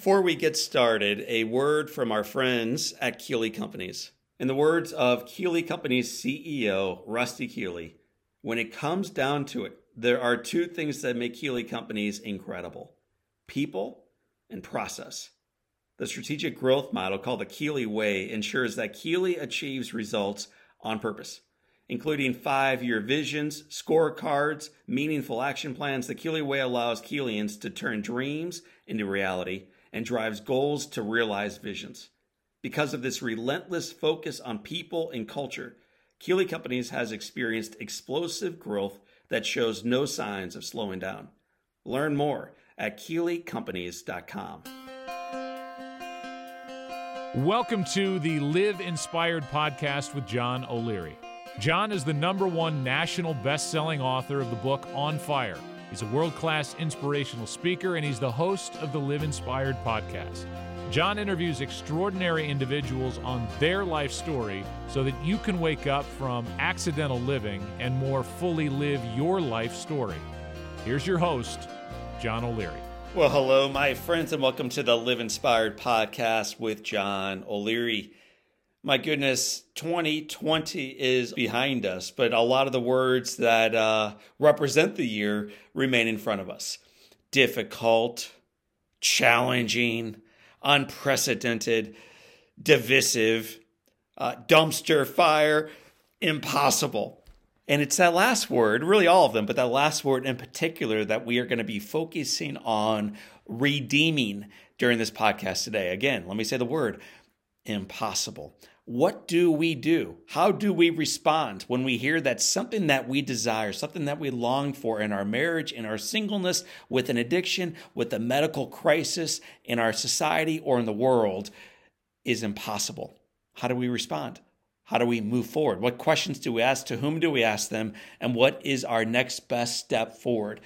Before we get started, a word from our friends at Keeley Companies. In the words of Keeley Companies CEO Rusty Keeley, when it comes down to it, there are two things that make Keeley Companies incredible people and process. The strategic growth model called the Keeley Way ensures that Keeley achieves results on purpose, including five year visions, scorecards, meaningful action plans. The Keeley Way allows Keelians to turn dreams into reality and drives goals to realize visions. Because of this relentless focus on people and culture, Keeley Companies has experienced explosive growth that shows no signs of slowing down. Learn more at KeeleyCompanies.com. Welcome to the Live Inspired podcast with John O'Leary. John is the number one national best selling author of the book On Fire He's a world class inspirational speaker, and he's the host of the Live Inspired podcast. John interviews extraordinary individuals on their life story so that you can wake up from accidental living and more fully live your life story. Here's your host, John O'Leary. Well, hello, my friends, and welcome to the Live Inspired podcast with John O'Leary my goodness, 2020 is behind us, but a lot of the words that uh, represent the year remain in front of us difficult, challenging, unprecedented, divisive, uh, dumpster fire, impossible. And it's that last word, really all of them, but that last word in particular that we are going to be focusing on redeeming during this podcast today. Again, let me say the word impossible. What do we do? How do we respond when we hear that something that we desire, something that we long for in our marriage, in our singleness, with an addiction, with a medical crisis in our society or in the world is impossible? How do we respond? How do we move forward? What questions do we ask? To whom do we ask them? And what is our next best step forward?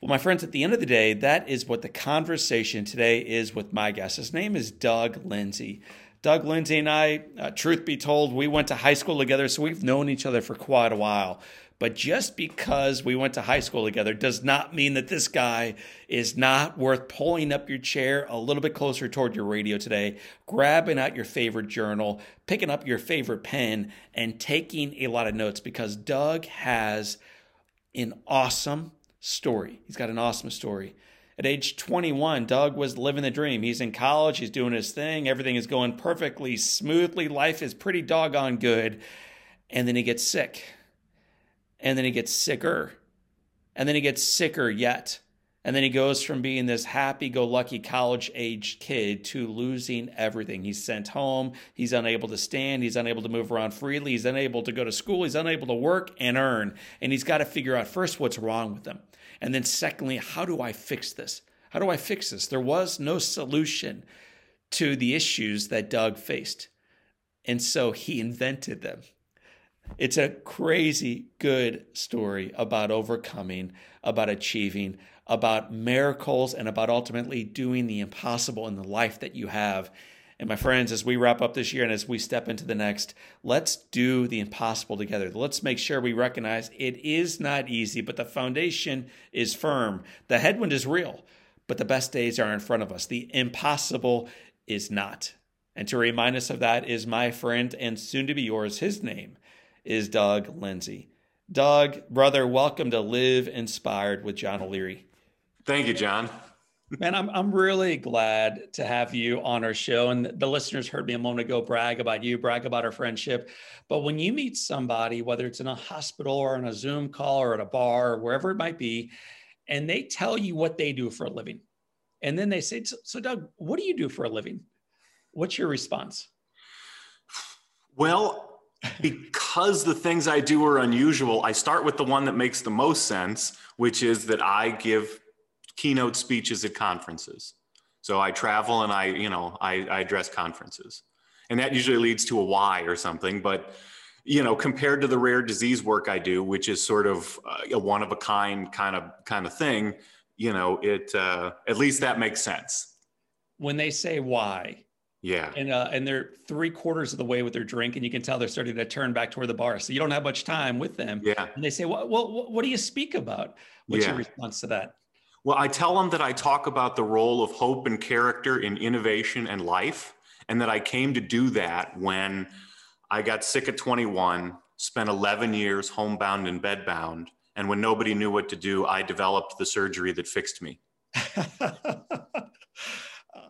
Well, my friends, at the end of the day, that is what the conversation today is with my guest. His name is Doug Lindsay. Doug Lindsay and I, uh, truth be told, we went to high school together, so we've known each other for quite a while. But just because we went to high school together does not mean that this guy is not worth pulling up your chair a little bit closer toward your radio today, grabbing out your favorite journal, picking up your favorite pen, and taking a lot of notes because Doug has an awesome story. He's got an awesome story. At age 21, Doug was living the dream. He's in college, he's doing his thing, everything is going perfectly smoothly, life is pretty doggone good. And then he gets sick. And then he gets sicker. And then he gets sicker yet. And then he goes from being this happy go lucky college aged kid to losing everything. He's sent home. He's unable to stand. He's unable to move around freely. He's unable to go to school. He's unable to work and earn. And he's got to figure out first what's wrong with him. And then, secondly, how do I fix this? How do I fix this? There was no solution to the issues that Doug faced. And so he invented them. It's a crazy good story about overcoming, about achieving, about miracles, and about ultimately doing the impossible in the life that you have. And my friends, as we wrap up this year and as we step into the next, let's do the impossible together. Let's make sure we recognize it is not easy, but the foundation is firm. The headwind is real, but the best days are in front of us. The impossible is not. And to remind us of that is my friend and soon to be yours. His name is Doug Lindsay. Doug, brother, welcome to Live Inspired with John O'Leary. Thank you, John. Man, I'm I'm really glad to have you on our show. And the listeners heard me a moment ago brag about you, brag about our friendship. But when you meet somebody, whether it's in a hospital or on a Zoom call or at a bar or wherever it might be, and they tell you what they do for a living, and then they say, "So, Doug, what do you do for a living?" What's your response? Well, because the things I do are unusual, I start with the one that makes the most sense, which is that I give keynote speeches at conferences. So I travel and I, you know, I, I address conferences. And that usually leads to a why or something. But, you know, compared to the rare disease work I do, which is sort of a one of a kind kind of kind of thing, you know, it uh, at least that makes sense. When they say why, yeah. And uh, and they're three quarters of the way with their drink, and you can tell they're starting to turn back toward the bar. So you don't have much time with them. Yeah. And they say, well, well what do you speak about? What's yeah. your response to that? Well, I tell them that I talk about the role of hope and character in innovation and life, and that I came to do that when I got sick at 21, spent 11 years homebound and bedbound, and when nobody knew what to do, I developed the surgery that fixed me.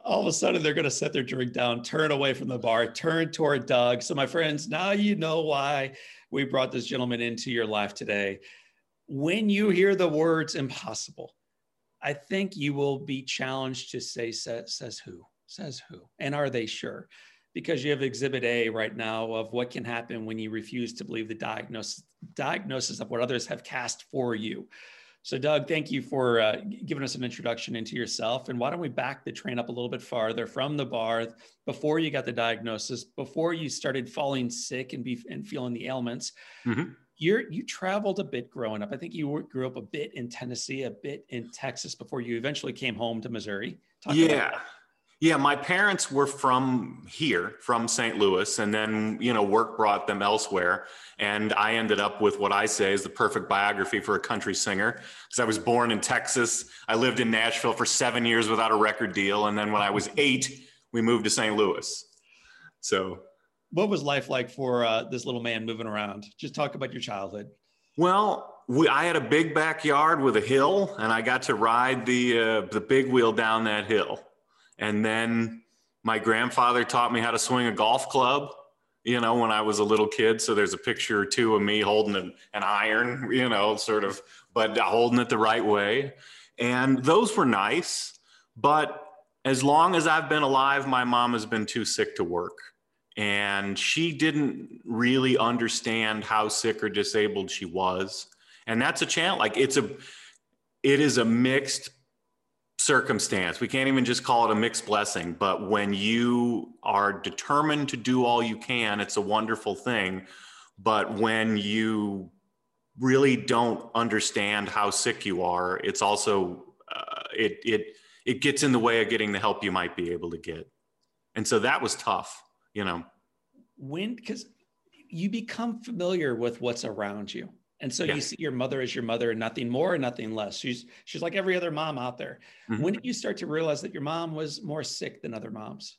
All of a sudden, they're going to set their drink down, turn away from the bar, turn toward Doug. So, my friends, now you know why we brought this gentleman into your life today. When you hear the words impossible, I think you will be challenged to say, says, says who? Says who? And are they sure? Because you have exhibit A right now of what can happen when you refuse to believe the diagnosis, diagnosis of what others have cast for you. So, Doug, thank you for uh, giving us an introduction into yourself. And why don't we back the train up a little bit farther from the bar before you got the diagnosis, before you started falling sick and be and feeling the ailments. Mm-hmm. You're, you traveled a bit growing up. I think you grew up a bit in Tennessee, a bit in Texas before you eventually came home to Missouri. Talk yeah. Yeah, my parents were from here, from St. Louis, and then, you know, work brought them elsewhere. And I ended up with what I say is the perfect biography for a country singer. Because I was born in Texas. I lived in Nashville for seven years without a record deal. And then when I was eight, we moved to St. Louis. So, what was life like for uh, this little man moving around? Just talk about your childhood. Well, we, I had a big backyard with a hill, and I got to ride the uh, the big wheel down that hill. And then my grandfather taught me how to swing a golf club, you know, when I was a little kid. So there's a picture or two of me holding an, an iron, you know, sort of, but holding it the right way. And those were nice. But as long as I've been alive, my mom has been too sick to work. And she didn't really understand how sick or disabled she was. And that's a challenge. Like it's a, it is a mixed circumstance. We can't even just call it a mixed blessing, but when you are determined to do all you can, it's a wonderful thing. But when you really don't understand how sick you are, it's also uh, it it it gets in the way of getting the help you might be able to get. And so that was tough, you know. When because you become familiar with what's around you. And so yeah. you see your mother as your mother and nothing more and nothing less. She's she's like every other mom out there. Mm-hmm. When did you start to realize that your mom was more sick than other moms?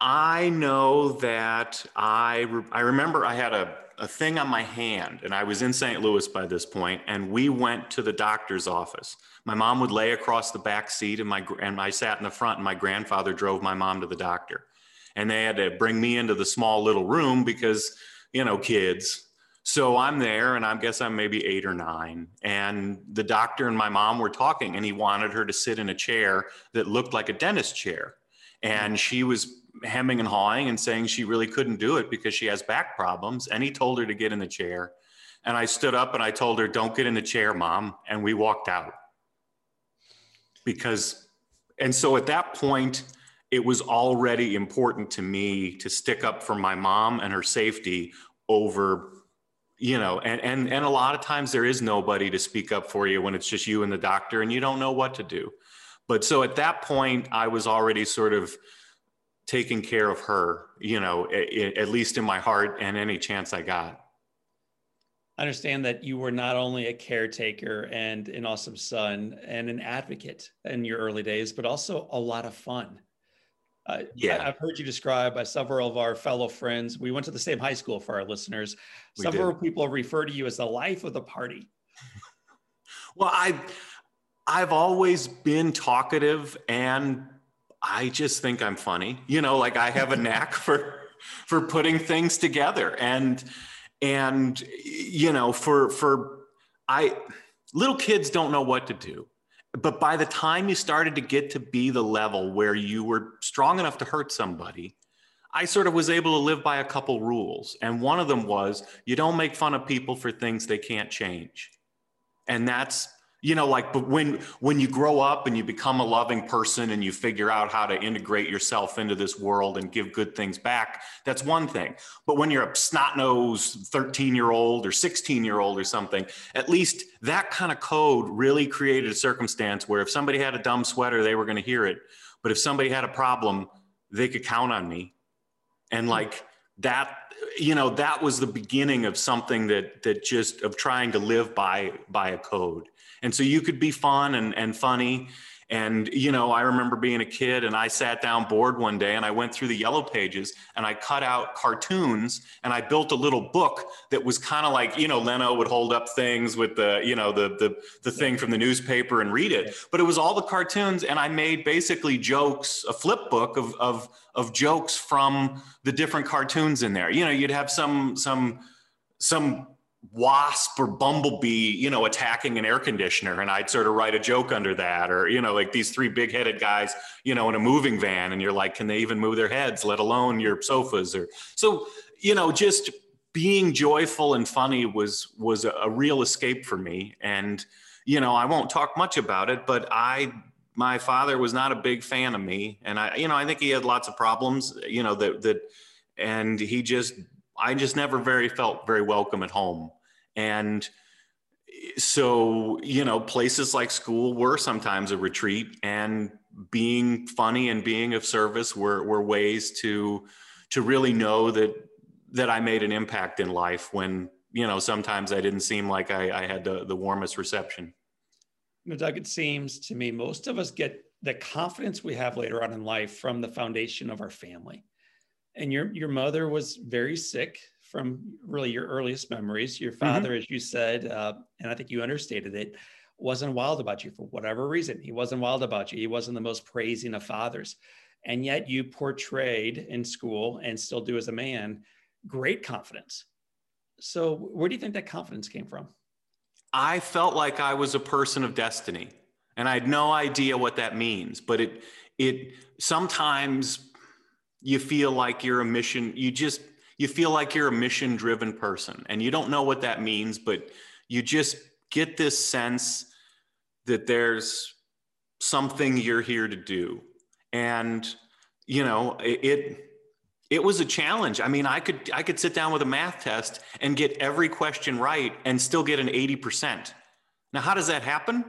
I know that I re- I remember I had a a thing on my hand and I was in St. Louis by this point and we went to the doctor's office. My mom would lay across the back seat and my and I sat in the front and my grandfather drove my mom to the doctor. And they had to bring me into the small little room because, you know, kids, so I'm there, and I guess I'm maybe eight or nine. And the doctor and my mom were talking, and he wanted her to sit in a chair that looked like a dentist chair. And she was hemming and hawing and saying she really couldn't do it because she has back problems. And he told her to get in the chair. And I stood up and I told her, Don't get in the chair, mom. And we walked out. Because, and so at that point, it was already important to me to stick up for my mom and her safety over you know and and and a lot of times there is nobody to speak up for you when it's just you and the doctor and you don't know what to do but so at that point i was already sort of taking care of her you know at, at least in my heart and any chance i got I understand that you were not only a caretaker and an awesome son and an advocate in your early days, but also a lot of fun. Uh, yeah, I've heard you described by several of our fellow friends. We went to the same high school for our listeners. We several did. people refer to you as the life of the party. well, I, I've always been talkative, and I just think I'm funny. You know, like I have a knack for for putting things together, and and you know, for for I little kids don't know what to do but by the time you started to get to be the level where you were strong enough to hurt somebody, I sort of was able to live by a couple rules. And one of them was you don't make fun of people for things they can't change. And that's you know like but when when you grow up and you become a loving person and you figure out how to integrate yourself into this world and give good things back that's one thing. But when you're a snot-nosed 13 year old or 16 year old or something at least that kind of code really created a circumstance where if somebody had a dumb sweater they were going to hear it. But if somebody had a problem they could count on me. And like that you know that was the beginning of something that that just of trying to live by by a code And so you could be fun and, and funny and, you know, I remember being a kid and I sat down bored one day and I went through the yellow pages and I cut out cartoons and I built a little book that was kind of like, you know, Leno would hold up things with the, you know, the, the, the thing from the newspaper and read it. But it was all the cartoons and I made basically jokes, a flip book of, of, of jokes from the different cartoons in there. You know, you'd have some, some, some wasp or bumblebee, you know, attacking an air conditioner. And I'd sort of write a joke under that. Or, you know, like these three big headed guys, you know, in a moving van. And you're like, can they even move their heads, let alone your sofas? Or so, you know, just being joyful and funny was was a, real escape for me. And, you know, I won't talk much about it, but I my father was not a big fan of me. And I, you know, I think he had lots of problems, you know, that that and he just I just never very felt very welcome at home. And so, you know, places like school were sometimes a retreat and being funny and being of service were, were ways to, to really know that, that I made an impact in life when, you know, sometimes I didn't seem like I, I had the, the warmest reception. Know, Doug, it seems to me most of us get the confidence we have later on in life from the foundation of our family. And your your mother was very sick from really your earliest memories. Your mm-hmm. father, mm-hmm. as you said, uh, and I think you understated it, wasn't wild about you for whatever reason. He wasn't wild about you. He wasn't the most praising of fathers. And yet you portrayed in school and still do as a man great confidence. So, where do you think that confidence came from? I felt like I was a person of destiny, and I had no idea what that means. But it, it sometimes you feel like you're a mission. You just you feel like you're a mission driven person. And you don't know what that means but you just get this sense that there's something you're here to do. And you know it it was a challenge. I mean i could i could sit down with a math test and get every question right and still get an 80% now how does that happen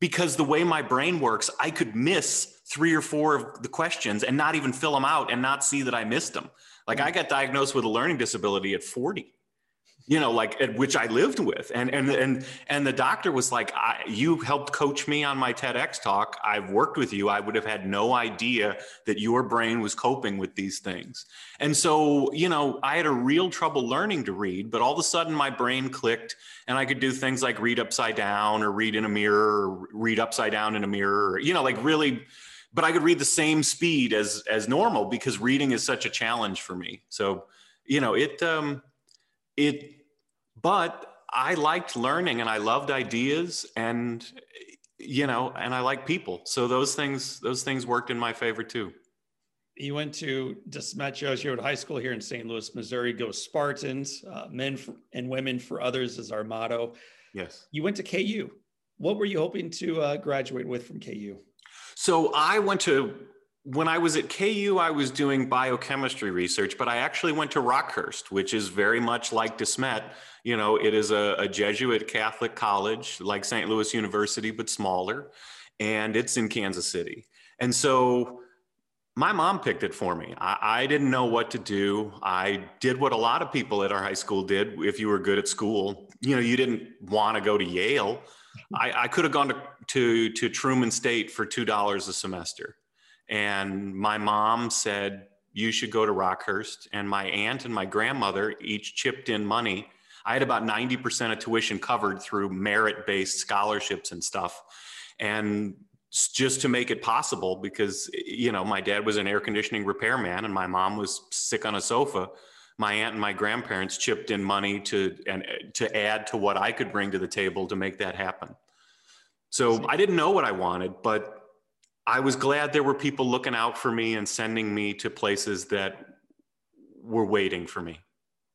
because the way my brain works i could miss three or four of the questions and not even fill them out and not see that i missed them like I got diagnosed with a learning disability at 40 you know like at which i lived with. And and and and the doctor was like you helped coach me on my tedx talk. I've worked with you. I would have had no idea that your brain was coping with these things. And so you know i had a real trouble learning to read but all of a sudden my brain clicked and i could do things like read upside down or read in a mirror or read upside down in a mirror or, you know like really but I could read the same speed as as normal because reading is such a challenge for me. So, you know, it um it but I liked learning and I loved ideas and you know, and I like people. So those things those things worked in my favor too. You went to DeSmet Jesuit High School here in St. Louis, Missouri. Go Spartans, uh, men for, and women for others is our motto. Yes. You went to KU. What were you hoping to uh, graduate with from KU? So I went to when I was at KU, I was doing biochemistry research, but I actually went to Rockhurst, which is very much like DeSmet. You know, it is a, a Jesuit Catholic college like St. Louis University, but smaller, and it's in Kansas City. And so my mom picked it for me. I, I, didn't know what to do. I did what a lot of people at our high school did. If you were good at school, you know, you didn't want to go to Yale. I, I could have gone to, to, to Truman State for $2 a semester. And my mom said, you should go to Rockhurst. And my aunt and my grandmother each chipped in money. I had about 90% of tuition covered through merit based scholarships and stuff. And just to make it possible, because, you know, my dad was an air conditioning repairman and my mom was sick on a sofa my aunt and my grandparents chipped in money to and to add to what I could bring to the table to make that happen. So I didn't know what I wanted, but I was glad there were people looking out for me and sending me to places that were waiting for me.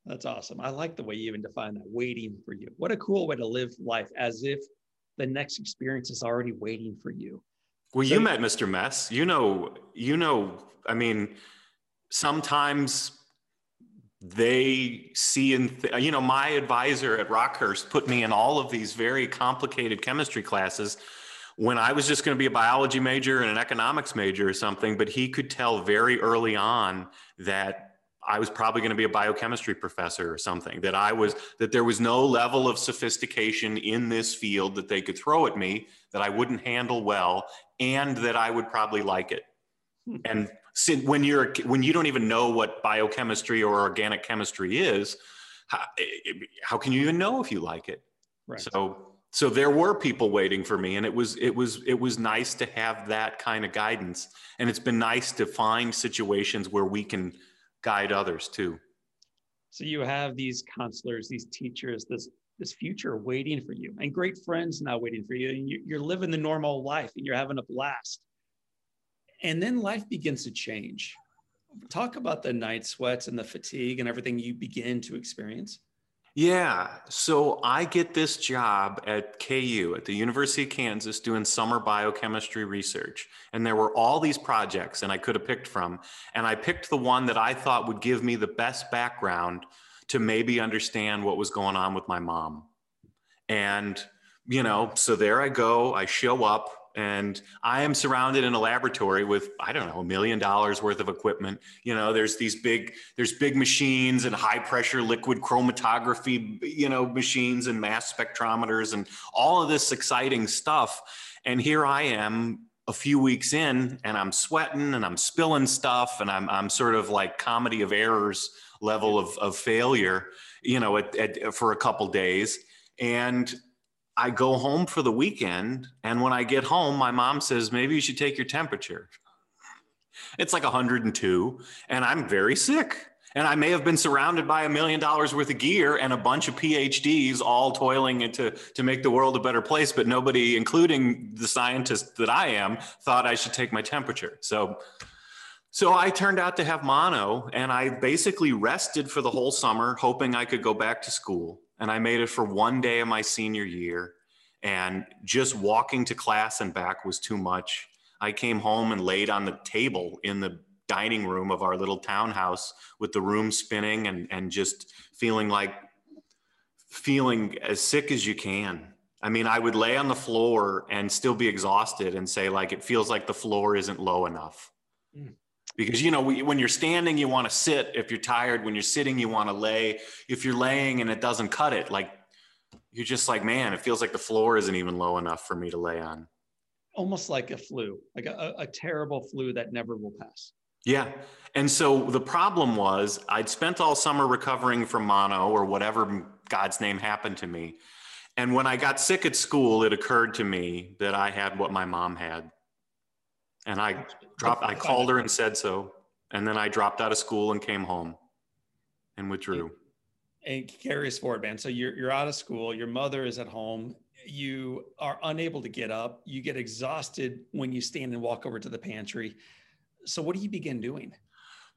That's awesome. I like the way you even define that waiting for you. What a cool way to live life as if the next experience is already waiting for you. Well, so, you met Mr. Mess. You know, you know, I mean, sometimes they see in th- you know my advisor at rockhurst put me in all of these very complicated chemistry classes when i was just going to be a biology major and an economics major or something but he could tell very early on that I was probably going to be a biochemistry professor or something, that I was, that there was no level of sophistication in this field that they could throw at me that I wouldn't handle well and that I would probably like it. Hmm. And when you're, when you don't even know what biochemistry or organic chemistry is, how, how can you even know if you like it? Right. So, so there were people waiting for me and it was, it was, it was nice to have that kind of guidance. And it's been nice to find situations where we can, guide others too. So you have these counselors, these teachers, this this future waiting for you, and great friends now waiting for you, and you're living the normal life, and you're having a blast. And then life begins to change. Talk about the night sweats and the fatigue and everything you begin to experience. Yeah. So I get this job at KU at the University of Kansas doing summer biochemistry research. And there were all these projects and I could have picked from. And I picked the one that I thought would give me the best background to maybe understand what was going on with my mom. And, you know, so there I go. I show up and I am surrounded in a laboratory with I don't know a million dollars worth of equipment. You know, there's these big there's big machines and high pressure liquid chromatography, you know, machines and mass spectrometers and all of this exciting stuff. And here I am a few weeks in and I'm sweating and I'm spilling stuff and I'm I'm sort of like comedy of errors level of of failure, you know, at, at, for a couple days. And I go home for the weekend, and when I get home, my mom says, maybe you should take your temperature. It's like 102, and I'm very sick. And I may have been surrounded by a million dollars worth of gear and a bunch of PhDs all toiling to, to make the world a better place, but nobody, including the scientist that I am, thought I should take my temperature. So, so I turned out to have mono, and I basically rested for the whole summer, hoping I could go back to school and I made it for one day of my senior year. And just walking to class and back was too much. I came home and laid on the table in the dining room of our little townhouse with the room spinning and, and just feeling like feeling as sick as you can. I mean, I would lay on the floor and still be exhausted and say, like, it feels like the floor isn't low enough. Mm because you know when you're standing you want to sit. If you're tired when you're sitting you want to lay. If you're laying and it doesn't cut it like you're just like man it feels like the floor isn't even low enough for me to lay on. Almost like a flu like a, a terrible flu that never will pass. Yeah. And so the problem was i'd spent all summer recovering from mono or whatever god's name happened to me. And when i got sick at school it occurred to me that i had what my mom had and I dropped, I called her and said so. And then I dropped out of school and came home and withdrew. And carry us forward, man. So you're, you're out of school, your mother is at home, you are unable to get up, you get exhausted when you stand and walk over to the pantry. So what do you begin doing?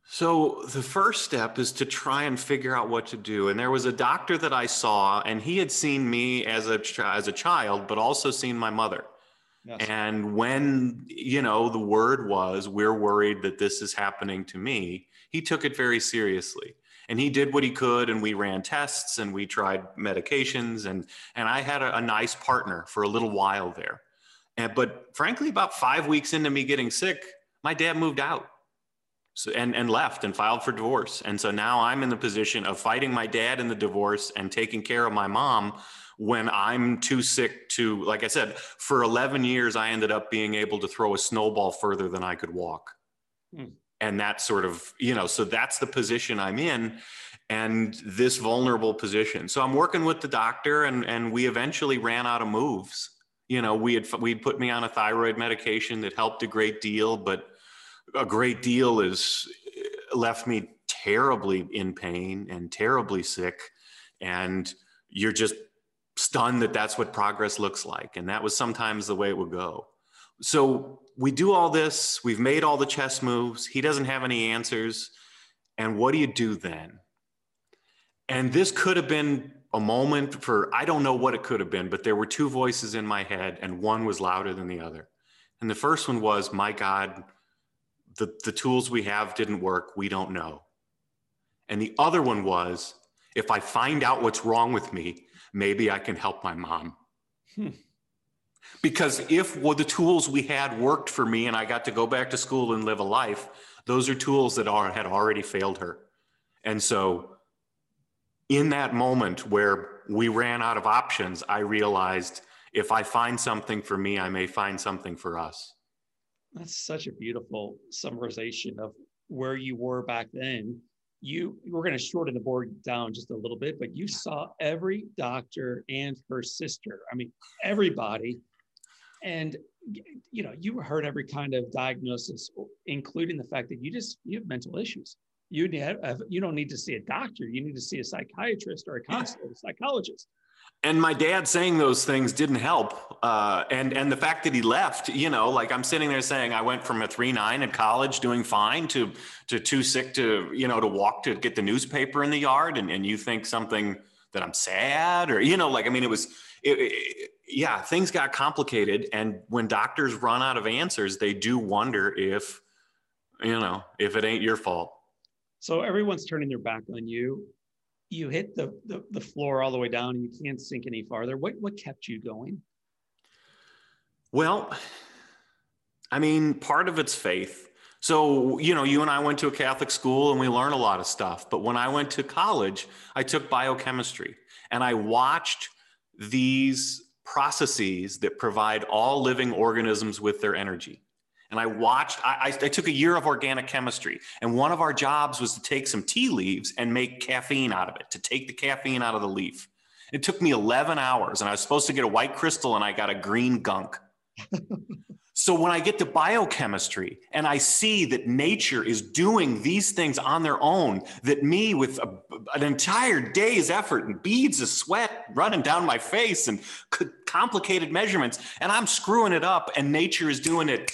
So the first step is to try and figure out what to do. And there was a doctor that I saw, and he had seen me as a as a child, but also seen my mother. And when, you know, the word was, we're worried that this is happening to me, he took it very seriously. And he did what he could, and we ran tests and we tried medications. And, and I had a, a nice partner for a little while there. And, but frankly, about five weeks into me getting sick, my dad moved out. So, and, and left and filed for divorce. And so now I'm in the position of fighting my dad in the divorce and taking care of my mom when I'm too sick to, like I said, for 11 years, I ended up being able to throw a snowball further than I could walk. Hmm. And that sort of, you know, so that's the position I'm in and this vulnerable position. So I'm working with the doctor and, and we eventually ran out of moves. You know, we had, we'd put me on a thyroid medication that helped a great deal, but a great deal is left me terribly in pain and terribly sick. And you're just stunned that that's what progress looks like. And that was sometimes the way it would go. So we do all this, we've made all the chess moves, he doesn't have any answers. And what do you do then? And this could have been a moment for, I don't know what it could have been, but there were two voices in my head, and one was louder than the other. And the first one was, My God, the, the tools we have didn't work. We don't know. And the other one was, If I find out what's wrong with me, maybe I can help my mom. Hmm. Because if well, the tools we had worked for me and I got to go back to school and live a life, those are tools that are, had already failed her. And so, in that moment where we ran out of options, I realized if I find something for me, I may find something for us. That's such a beautiful summarization of where you were back then. You, were going to shorten the board down just a little bit, but you saw every doctor and her sister. I mean, everybody. And you know, you heard every kind of diagnosis, including the fact that you just you have mental issues. You have, you don't need to see a doctor. You need to see a psychiatrist or a counselor, a psychologist and my dad saying those things didn't help uh, and and the fact that he left you know like i'm sitting there saying i went from a 3-9 at college doing fine to to too sick to you know to walk to get the newspaper in the yard and, and you think something that i'm sad or you know like i mean it was it, it, yeah things got complicated and when doctors run out of answers they do wonder if you know if it ain't your fault. So everyone's turning their back on you you hit the, the, the floor all the way down and you can't sink any farther. What, what kept you going? Well, I mean, part of it's faith. So, you know, you and I went to a Catholic school and we learned a lot of stuff. But when I went to college, I took biochemistry and I watched these processes that provide all living organisms with their energy. And I watched, I, I, took a year of organic chemistry. And one of our jobs was to take some tea leaves and make caffeine out of it, to take the caffeine out of the leaf. It took me 11 hours, and I was supposed to get a white crystal, and I got a green gunk. so when I get to biochemistry and I see that nature is doing these things on their own, that me with a, an entire day's effort and beads of sweat running down my face and complicated measurements, and I'm screwing it up, and nature is doing it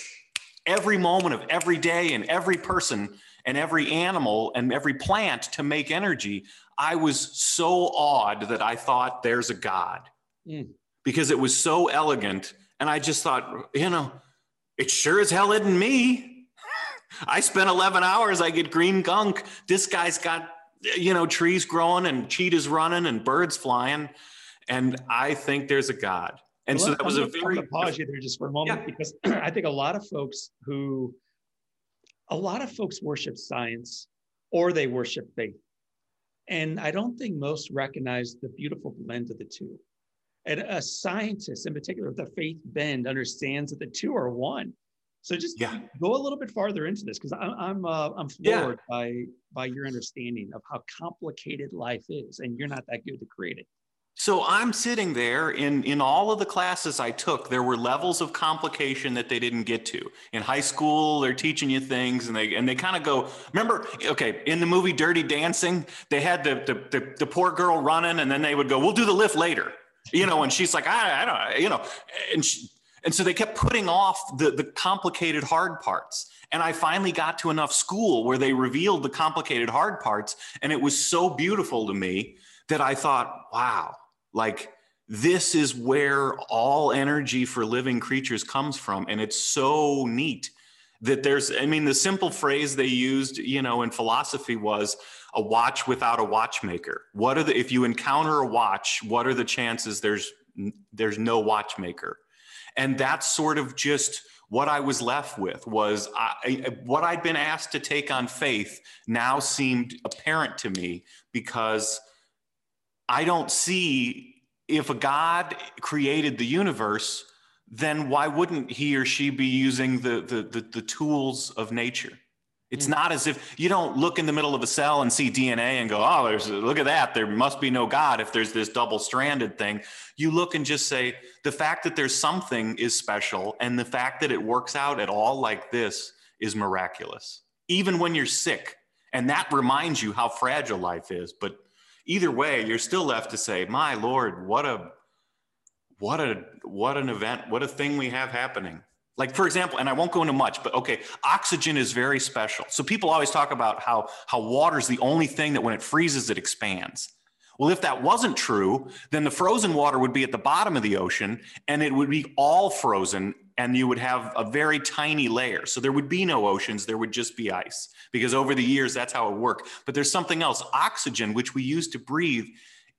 every moment of every day and every person and every animal and every plant to make energy, I was so awed that I thought there's a God mm. because it was so elegant. And I just thought, you know, it sure as hell isn't me. I spent 11 hours, I get green gunk. This guy's got, you know, trees growing and cheetahs running and birds flying. And I think there's a God. And well, so that was I'm a very. I'm pause you there just for a moment yeah. because I think a lot of folks who, a lot of folks worship science or they worship faith. And I don't think most recognize the beautiful blend of the two. And a scientist in particular with a faith bend understands that the two are one. So just yeah. go a little bit farther into this because I'm I'm uh, I'm floored yeah. by by your understanding of how complicated life is, and you're not that good to create it. So I'm sitting there in, in all of the classes I took, there were levels of complication that they didn't get to. In high school, they're teaching you things and they and they kind of go, remember, okay, in the movie Dirty Dancing, they had the, the the, the poor girl running and then they would go, We'll do the lift later. You know, and she's like, I, I don't, you know, and she, and so they kept putting off the, the complicated hard parts. And I finally got to enough school where they revealed the complicated hard parts. And it was so beautiful to me that I thought, wow, like, this is where all energy for living creatures comes from. And it's so neat that there's, I mean, the simple phrase they used, you know, in philosophy was a watch without a watchmaker. What are the, if you encounter a watch, what are the chances there's, there's no watchmaker? And that's sort of just what I was left with was I, what I'd been asked to take on faith now seemed apparent to me because I don't see if a God created the universe, then why wouldn't he or she be using the, the, the, the tools of nature? It's mm. not as if you don't look in the middle of a cell and see DNA and go, oh, there's look at that. There must be no God if there's this double stranded thing. You look and just say, the fact that there's something is special. And the fact that it works out at all like this is miraculous, even when you're sick. And that reminds you how fragile life is. But either way, you're still left to say, my Lord, what a what a what an event, what a thing we have happening. Like for example, and I won't go into much, but okay, oxygen is very special. So people always talk about how how water is the only thing that when it freezes, it expands. Well, if that wasn't true, then the frozen water would be at the bottom of the ocean and it would be all frozen and you would have a very tiny layer. So there would be no oceans, there would just be ice because over the years, that's how it worked. But there's something else oxygen, which we use to breathe.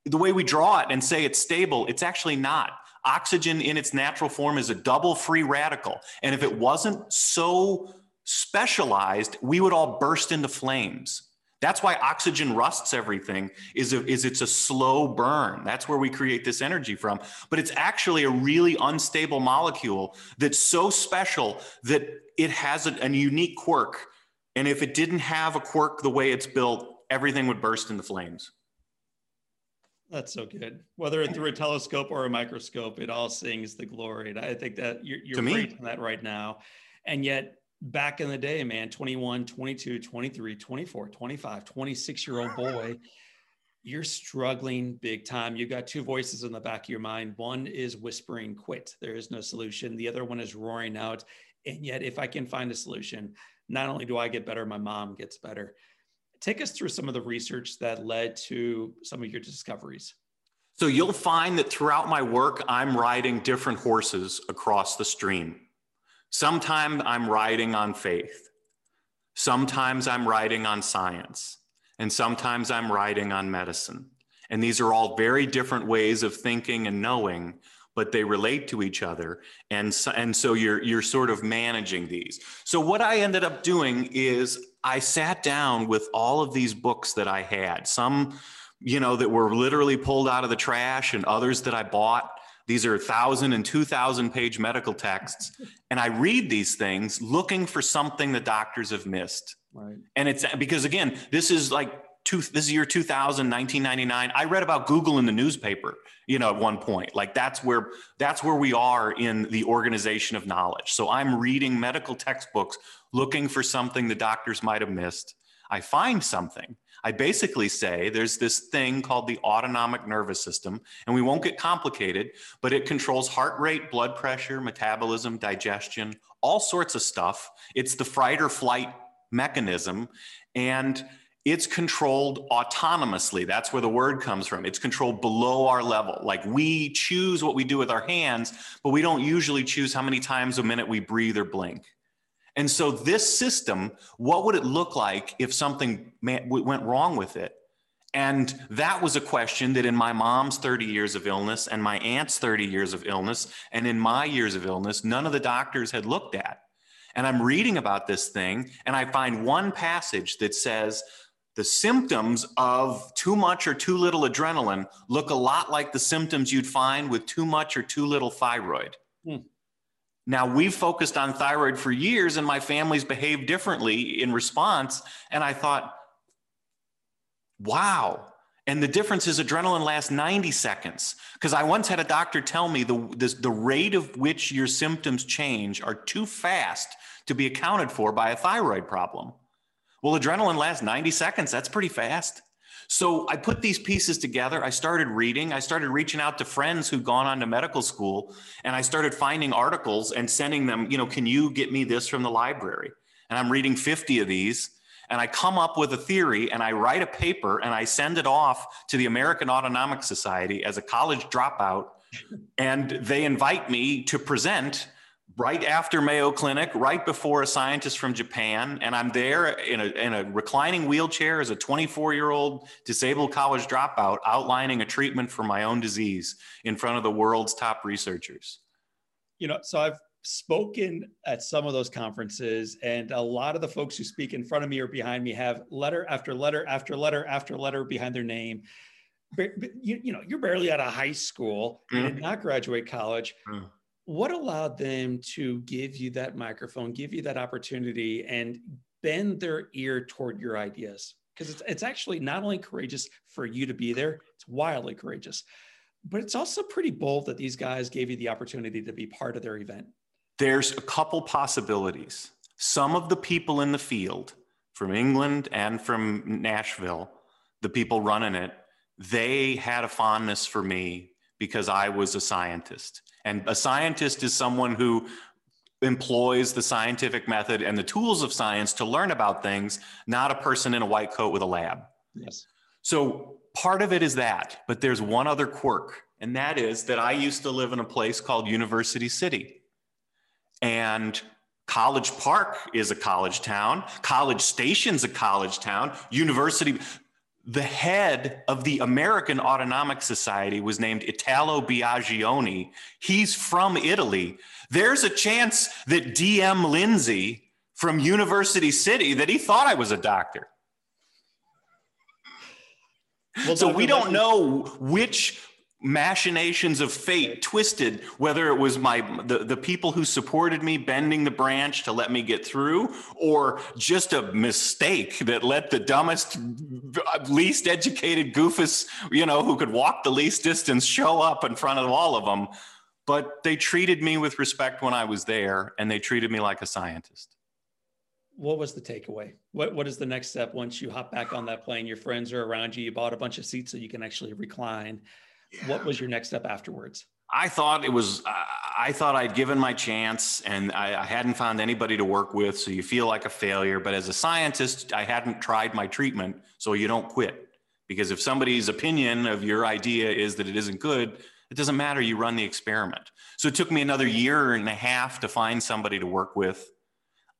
The way we draw it and say it's stable, it's actually not. Oxygen in its natural form is a double free radical. And if it wasn't so specialized, we would all burst into flames. That's why oxygen rusts everything is, a, is it's a slow burn. That's where we create this energy from. But it's actually a really unstable molecule that's so special that it has a, a unique quirk. And if it didn't have a quirk the way it's built, everything would burst into flames. That's so good. Whether through a telescope or a microscope, it all sings the glory. And I think that you're, you're that right now. And yet, back in the day, man, 21, 22, 23, 24, 25, 26 year old boy, you're struggling big time. You've got two voices in the back of your mind. One is whispering, quit. There is no solution. The other one is roaring out. And yet, if I can find a solution, not only do I get better, my mom gets better. Take us through some of the research that led to some of your discoveries. So, you'll find that throughout my work, I'm riding different horses across the stream. Sometimes I'm riding on faith. Sometimes I'm riding on science. And sometimes I'm riding on medicine. And these are all very different ways of thinking and knowing, but they relate to each other. And so, and so you're, you're sort of managing these. So, what I ended up doing is I sat down with all of these books that I had, some, you know, that were literally pulled out of the trash, and others that I bought these are thousand and two thousand page medical texts. And I read these things looking for something the doctors have missed. Right. And it's because again, this is like two, this is year 2000, 1999. I read about Google in the newspaper, you know, at one point. Like that's where that's where we are in the organization of knowledge. So I'm reading medical textbooks looking for something the doctors might have missed. I find something I basically say there's this thing called the autonomic nervous system, and we won't get complicated, but it controls heart rate, blood pressure, metabolism, digestion, all sorts of stuff. It's the fight or flight mechanism, and it's controlled autonomously. That's where the word comes from. It's controlled below our level. Like we choose what we do with our hands, but we don't usually choose how many times a minute we breathe or blink. And so, this system, what would it look like if something went wrong with it? And that was a question that in my mom's 30 years of illness and my aunt's 30 years of illness and in my years of illness, none of the doctors had looked at. And I'm reading about this thing and I find one passage that says the symptoms of too much or too little adrenaline look a lot like the symptoms you'd find with too much or too little thyroid. Hmm. Now, we've focused on thyroid for years, and my family's behaved differently in response. And I thought, wow. And the difference is adrenaline lasts 90 seconds. Because I once had a doctor tell me the, this, the rate of which your symptoms change are too fast to be accounted for by a thyroid problem. Well, adrenaline lasts 90 seconds. That's pretty fast. So I put these pieces together. I started reading. I started reaching out to friends who'd gone on to medical school, and I started finding articles and sending them, you know, can you get me this from the library? And I'm reading 50 of these. And I come up with a theory and I write a paper and I send it off to the American Autonomic Society as a college dropout. and they invite me to present right after Mayo Clinic, right before a scientist from Japan. And I'm there in a, in a reclining wheelchair as a 24 year old disabled college dropout, outlining a treatment for my own disease in front of the world's top researchers. You know, so I've spoken at some of those conferences, and a lot of the folks who speak in front of me or behind me have letter after letter after letter after letter behind their name. But, you, you know, you're barely out of high school, you did not graduate college. Mm what allowed them to give you that microphone, give you that opportunity, and bend their ear toward your ideas? Because it's, it's actually not only courageous for you to be there, it's wildly courageous, but it's also pretty bold that these guys gave you the opportunity to be part of their event. There's a couple possibilities. Some of the people in the field from England and from Nashville, the people running it, they had a fondness for me because I was a scientist. And a scientist is someone who employs the scientific method and the tools of science to learn about things, not a person in a white coat with a lab. Yes. So part of it is that, but there's one other quirk, and that is that I used to live in a place called University City. And College Park is a college town. College Station's a college town. University, the head of the American Autonomic Society was named Italo Biaggioni. He's from Italy. There's a chance that DM Lindsay from University City that he thought I was a doctor. Well, so we don't know which machinations of fate twisted whether it was my the, the people who supported me bending the branch to let me get through or just a mistake that let the dumbest least educated goofus you know who could walk the least distance show up in front of all of them but they treated me with respect when i was there and they treated me like a scientist. What was the takeaway? What what is the next step once you hop back on that plane? Your friends are around you. You bought a bunch of seats so you can actually recline yeah. what was your next step afterwards? I thought it was, I thought I'd given my chance and I, I, hadn't found anybody to work with. So you feel like a failure. But as a scientist, I hadn't tried my treatment. So you don't quit. Because if somebody's opinion of your idea is that it isn't good, it doesn't matter. You run the experiment. So it took me another year and a half to find somebody to work with.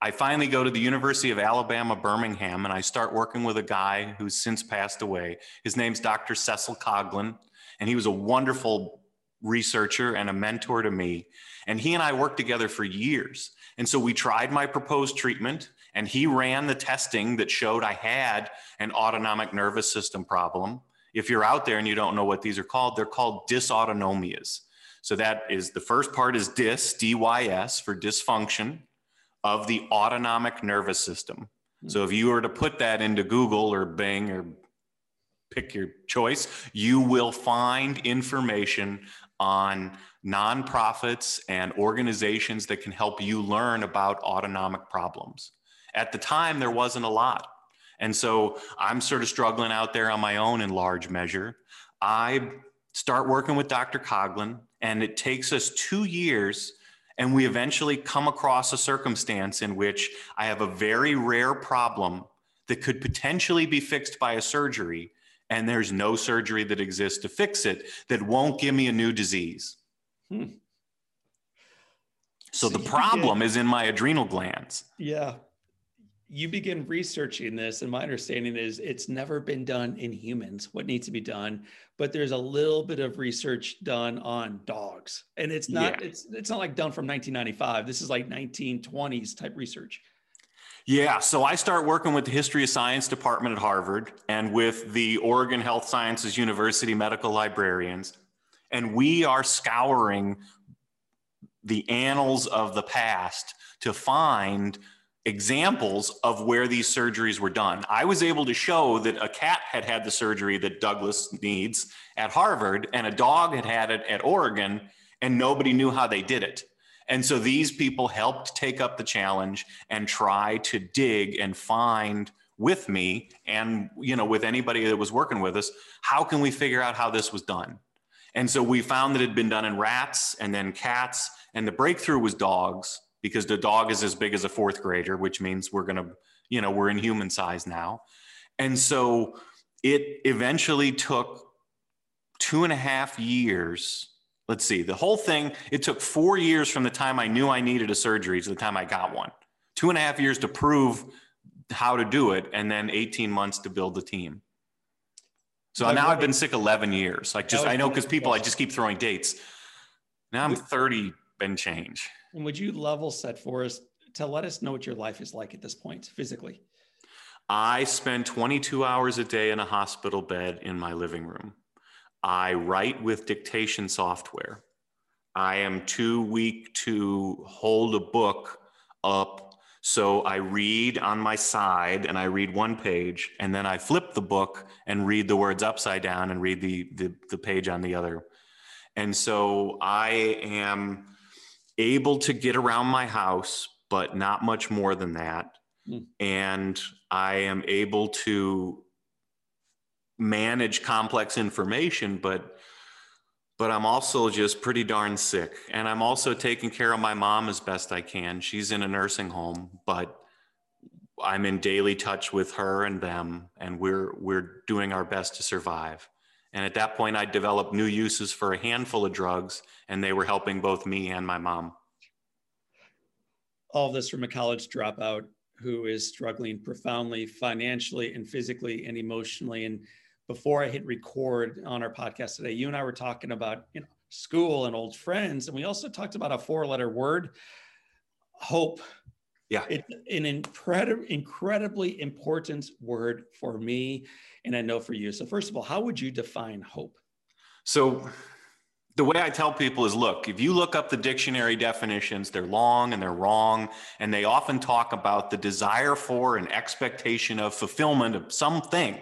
I finally go to the University of Alabama, Birmingham, and I start working with a guy who's since passed away. His name's Dr. Cecil Coghlan and he was a wonderful researcher and a mentor to me. And he and I worked together for years. And so we tried my proposed treatment, and he ran the testing that showed I had an autonomic nervous system problem. If you're out there and you don't know what these are called, they're called dysautonomias. So that is the first part is dys, D-Y-S for dysfunction of the autonomic nervous system. Hmm. So if you were to put that into Google or Bing or pick your choice, you will find information on nonprofits and organizations that can help you learn about autonomic problems. At the time, there wasn't a lot. And so I'm sort of struggling out there on my own in large measure. I start working with Dr. Coghlan, and it takes us two years. And we eventually come across a circumstance in which I have a very rare problem that could potentially be fixed by a surgery and there's no surgery that exists to fix it that won't give me a new disease. Hmm. So, so the problem begin, is in my adrenal glands. Yeah. You begin researching this, and my understanding is it's never been done in humans, what needs to be done, but there's a little bit of research done on dogs. And it's not yeah. it's it's not like done from 1995. This is like 1920s type research. Yeah, so I start working with the History of Science department at Harvard and with the Oregon Health Sciences University medical librarians. And we are scouring the annals of the past to find examples of where these surgeries were done. I was able to show that a cat had had the surgery that Douglas needs at Harvard and a dog had had it at Oregon, and nobody knew how they did it. And so these people helped take up the challenge and try to dig and find with me and you know with anybody that was working with us how can we figure out how this was done? And so we found that it had been done in rats and then cats and the breakthrough was dogs because the dog is as big as a fourth grader which means we're going to you know we're in human size now. And so it eventually took two and a half years let's see, the whole thing, it took four years from the time I knew I needed a surgery to the time I got one. Two and a half years to prove how to do it, and then 18 months to build the team. So now I've been sick 11 years. Like just, I know because people, I just keep throwing dates. Now I'm 30 and change. And would you level set for us to let us know what your life is like at this point physically? I spend 22 hours a day in a hospital bed in my living room. I write with dictation software. I am too weak to hold a book up. So I read on my side and I read one page and then I flip the book and read the words upside down and read the, the, the page on the other. And so I am able to get around my house, but not much more than that. Mm. And I am able to manage complex information, but but I'm also just pretty darn sick. And I'm also taking care of my mom as best I can. She's in a nursing home, but I'm in daily touch with her and them, and we're we're doing our best to survive. And at that point, I developed new uses for a handful of drugs, and they were helping both me and my mom. All this from a college dropout who is struggling profoundly financially and physically and emotionally. And before I hit record on our podcast today, you and I were talking about you know school and old friends, and we also talked about a four-letter word, hope. Yeah. It's an incredible, incredibly important word for me, and I know for you. So, first of all, how would you define hope? So, the way I tell people is look, if you look up the dictionary definitions, they're long and they're wrong. And they often talk about the desire for and expectation of fulfillment of something.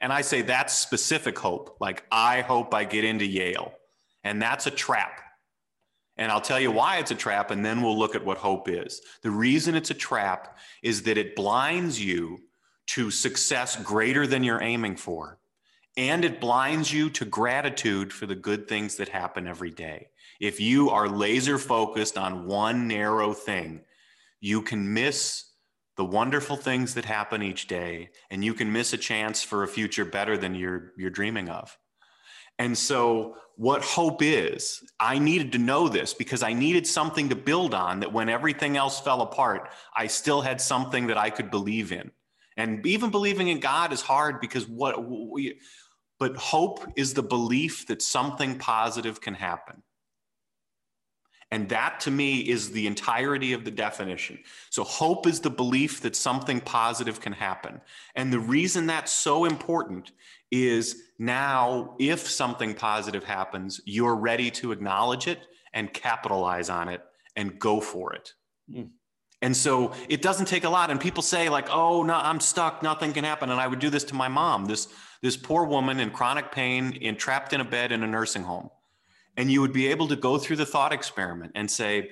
And I say that's specific hope. Like, I hope I get into Yale. And that's a trap. And I'll tell you why it's a trap, and then we'll look at what hope is. The reason it's a trap is that it blinds you to success greater than you're aiming for and it blinds you to gratitude for the good things that happen every day. If you are laser focused on one narrow thing, you can miss the wonderful things that happen each day and you can miss a chance for a future better than you're you're dreaming of. And so what hope is, I needed to know this because I needed something to build on that when everything else fell apart, I still had something that I could believe in. And even believing in God is hard because what we but hope is the belief that something positive can happen. And that to me is the entirety of the definition. So, hope is the belief that something positive can happen. And the reason that's so important is now, if something positive happens, you're ready to acknowledge it and capitalize on it and go for it. Mm. And so it doesn't take a lot. And people say, like, oh, no, I'm stuck, nothing can happen. And I would do this to my mom. This this poor woman in chronic pain and trapped in a bed in a nursing home. And you would be able to go through the thought experiment and say,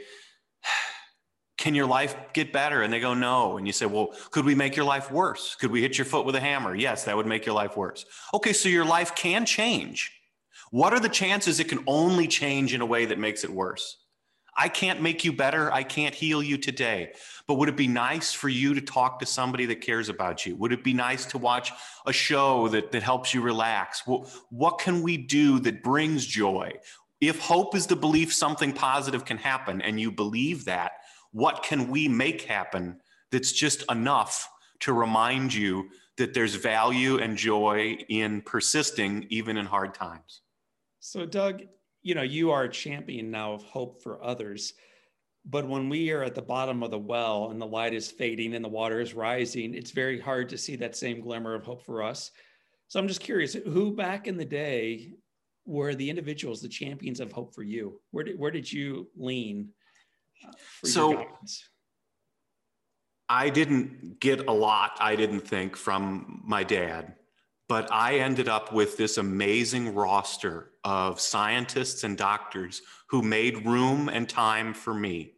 can your life get better? And they go, no. And you say, well, could we make your life worse? Could we hit your foot with a hammer? Yes, that would make your life worse. Okay, so your life can change. What are the chances it can only change in a way that makes it worse? I can't make you better. I can't heal you today. But would it be nice for you to talk to somebody that cares about you? Would it be nice to watch a show that, that helps you relax? What can we do that brings joy? If hope is the belief something positive can happen and you believe that, what can we make happen that's just enough to remind you that there's value and joy in persisting even in hard times? So, Doug, you know, you are a champion now of hope for others. But when we are at the bottom of the well and the light is fading and the water is rising, it's very hard to see that same glimmer of hope for us. So I'm just curious who back in the day were the individuals, the champions of hope for you? Where did, where did you lean uh, so, I didn't get a lot, I didn't think, from my dad, but I ended up with this amazing roster of scientists and doctors who made room and time for me.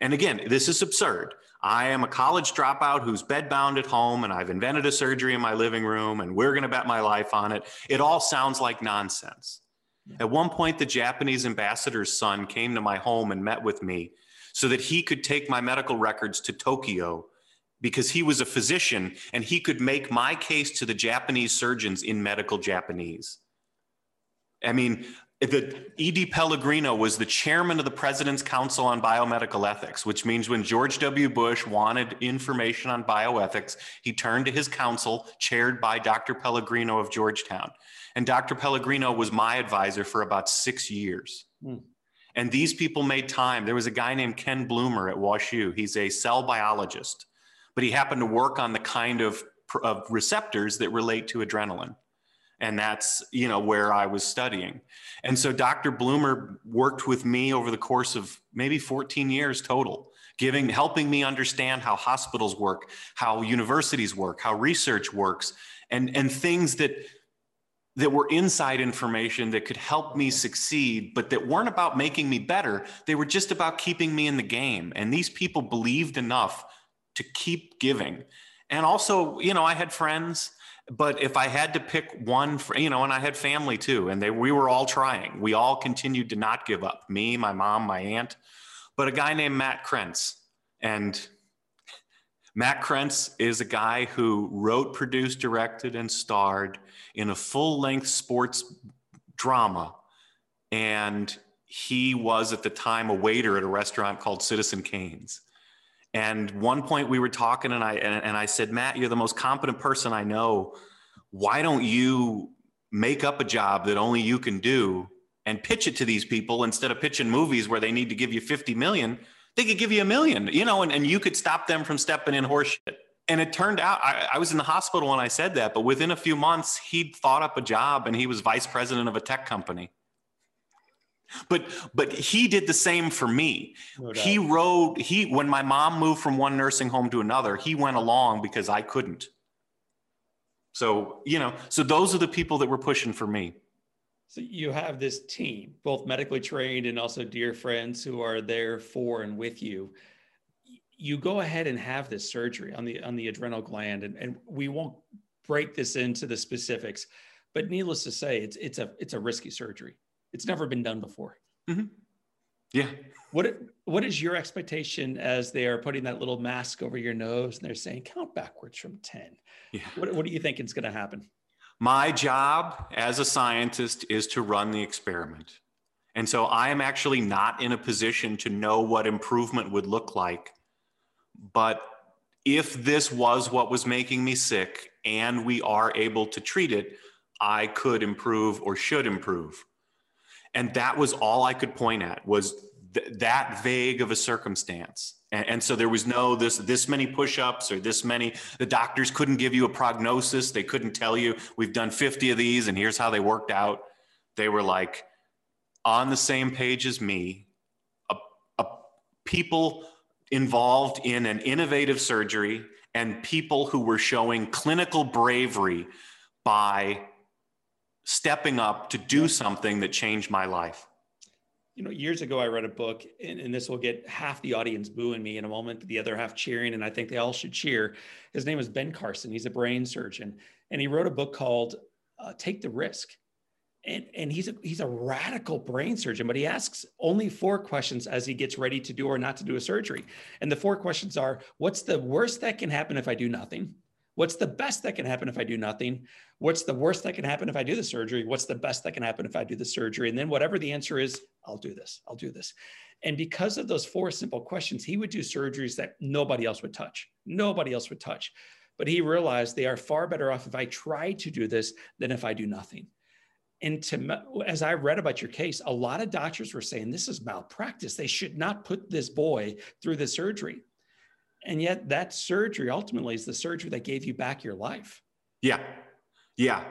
And again, this is absurd. I am a college dropout who's bedbound at home and I've invented a surgery in my living room and we're going to bet my life on it. It all sounds like nonsense. At one point, the Japanese ambassador's son came to my home and met with me so that he could take my medical records to Tokyo because he was a physician and he could make my case to the Japanese surgeons in medical Japanese. I mean, the E.D. Pellegrino was the chairman of the President's Council on Biomedical Ethics, which means when George W. Bush wanted information on bioethics, he turned to his council, chaired by Dr. Pellegrino of Georgetown. And Dr. Pellegrino was my advisor for about six years. Mm. And these people made time. There was a guy named Ken Blumer at WashU. He's a cell biologist, but he happened to work on the kind of, of receptors that relate to adrenaline. And that's you know where i was studying. And so dr Blumer worked with me over the course of maybe 14 years total giving helping me understand how hospitals work how universities work how research works and and things that that were inside information that could help me succeed but that weren't about making me better. They were just about keeping me in the game. And these people believed enough to keep giving and also you know i had friends but if I had to pick one, you know, and I had family too, and they we were all trying. We all continued to not give up. Me, my mom, my aunt, but a guy named Matt Krentz, and Matt Krentz is a guy who wrote, produced, directed, and starred in a full-length sports drama, and he was at the time a waiter at a restaurant called Citizen Kane's. And one point we were talking, and I and, and I said, Matt, you're the most competent person I know. Why don't you make up a job that only you can do and pitch it to these people instead of pitching movies where they need to give you 50 million? they could give you a million, you know, and, and you could stop them from stepping in horseshit. And it turned out I, I was in the hospital when I said that, but within a few months, he'd thought up a job and he was vice president of a tech company. But but he did the same for me. No he rode he when my mom moved from one nursing home to another, he went along because I couldn't. So, you know, so those are the people that were pushing for me. So you have this team, both medically trained and also dear friends who are there for and with you you go ahead and have this surgery on the on the adrenal gland and, and we won't break this into the specifics but needless to say it's it's a it's a risky surgery it's never been done before mm-hmm. yeah what what is your expectation as they are putting that little mask over your nose and they're saying count backwards from 10 yeah. what, what do you think is going to happen my job as a scientist is to run the experiment and so i am actually not in a position to know what improvement would look like but if this was what was making me sick and we are able to treat it, I could improve or should improve. And that was all I could point at was th- that vague of a circumstance. And, and, so there was no this this many push-ups or this many the doctors couldn't give you a prognosis. They couldn't tell you we've done 50 of these and here's how they worked out. They were like on the same page as me. A, a people involved in an innovative surgery and people who were showing clinical bravery by stepping up to do something that changed my life. You know, years ago, I read a book, and, and, this will get half the audience booing me in a moment, the other half cheering, and I think they all should cheer. His name is Ben Carson. He's a brain surgeon, and he wrote a book called uh, Take the Risk and, and he's a he's a radical brain surgeon, but he asks only four questions as he gets ready to do or not to do a surgery. And the four questions are: What's the worst that can happen if I do nothing? What's the best that can happen if I do nothing? What's the worst that can happen if I do the surgery? What's the best that can happen if I do the surgery? And then whatever the answer is, I'll do this. I'll do this. And because of those four simple questions, he would do surgeries that nobody else would touch. Nobody else would touch. But he realized they are far better off if I try to do this than if I do nothing. And to, as I read about your case, a lot of doctors were saying this is malpractice. They should not put this boy through the surgery. And yet, that surgery ultimately is the surgery that gave you back your life. Yeah. Yeah.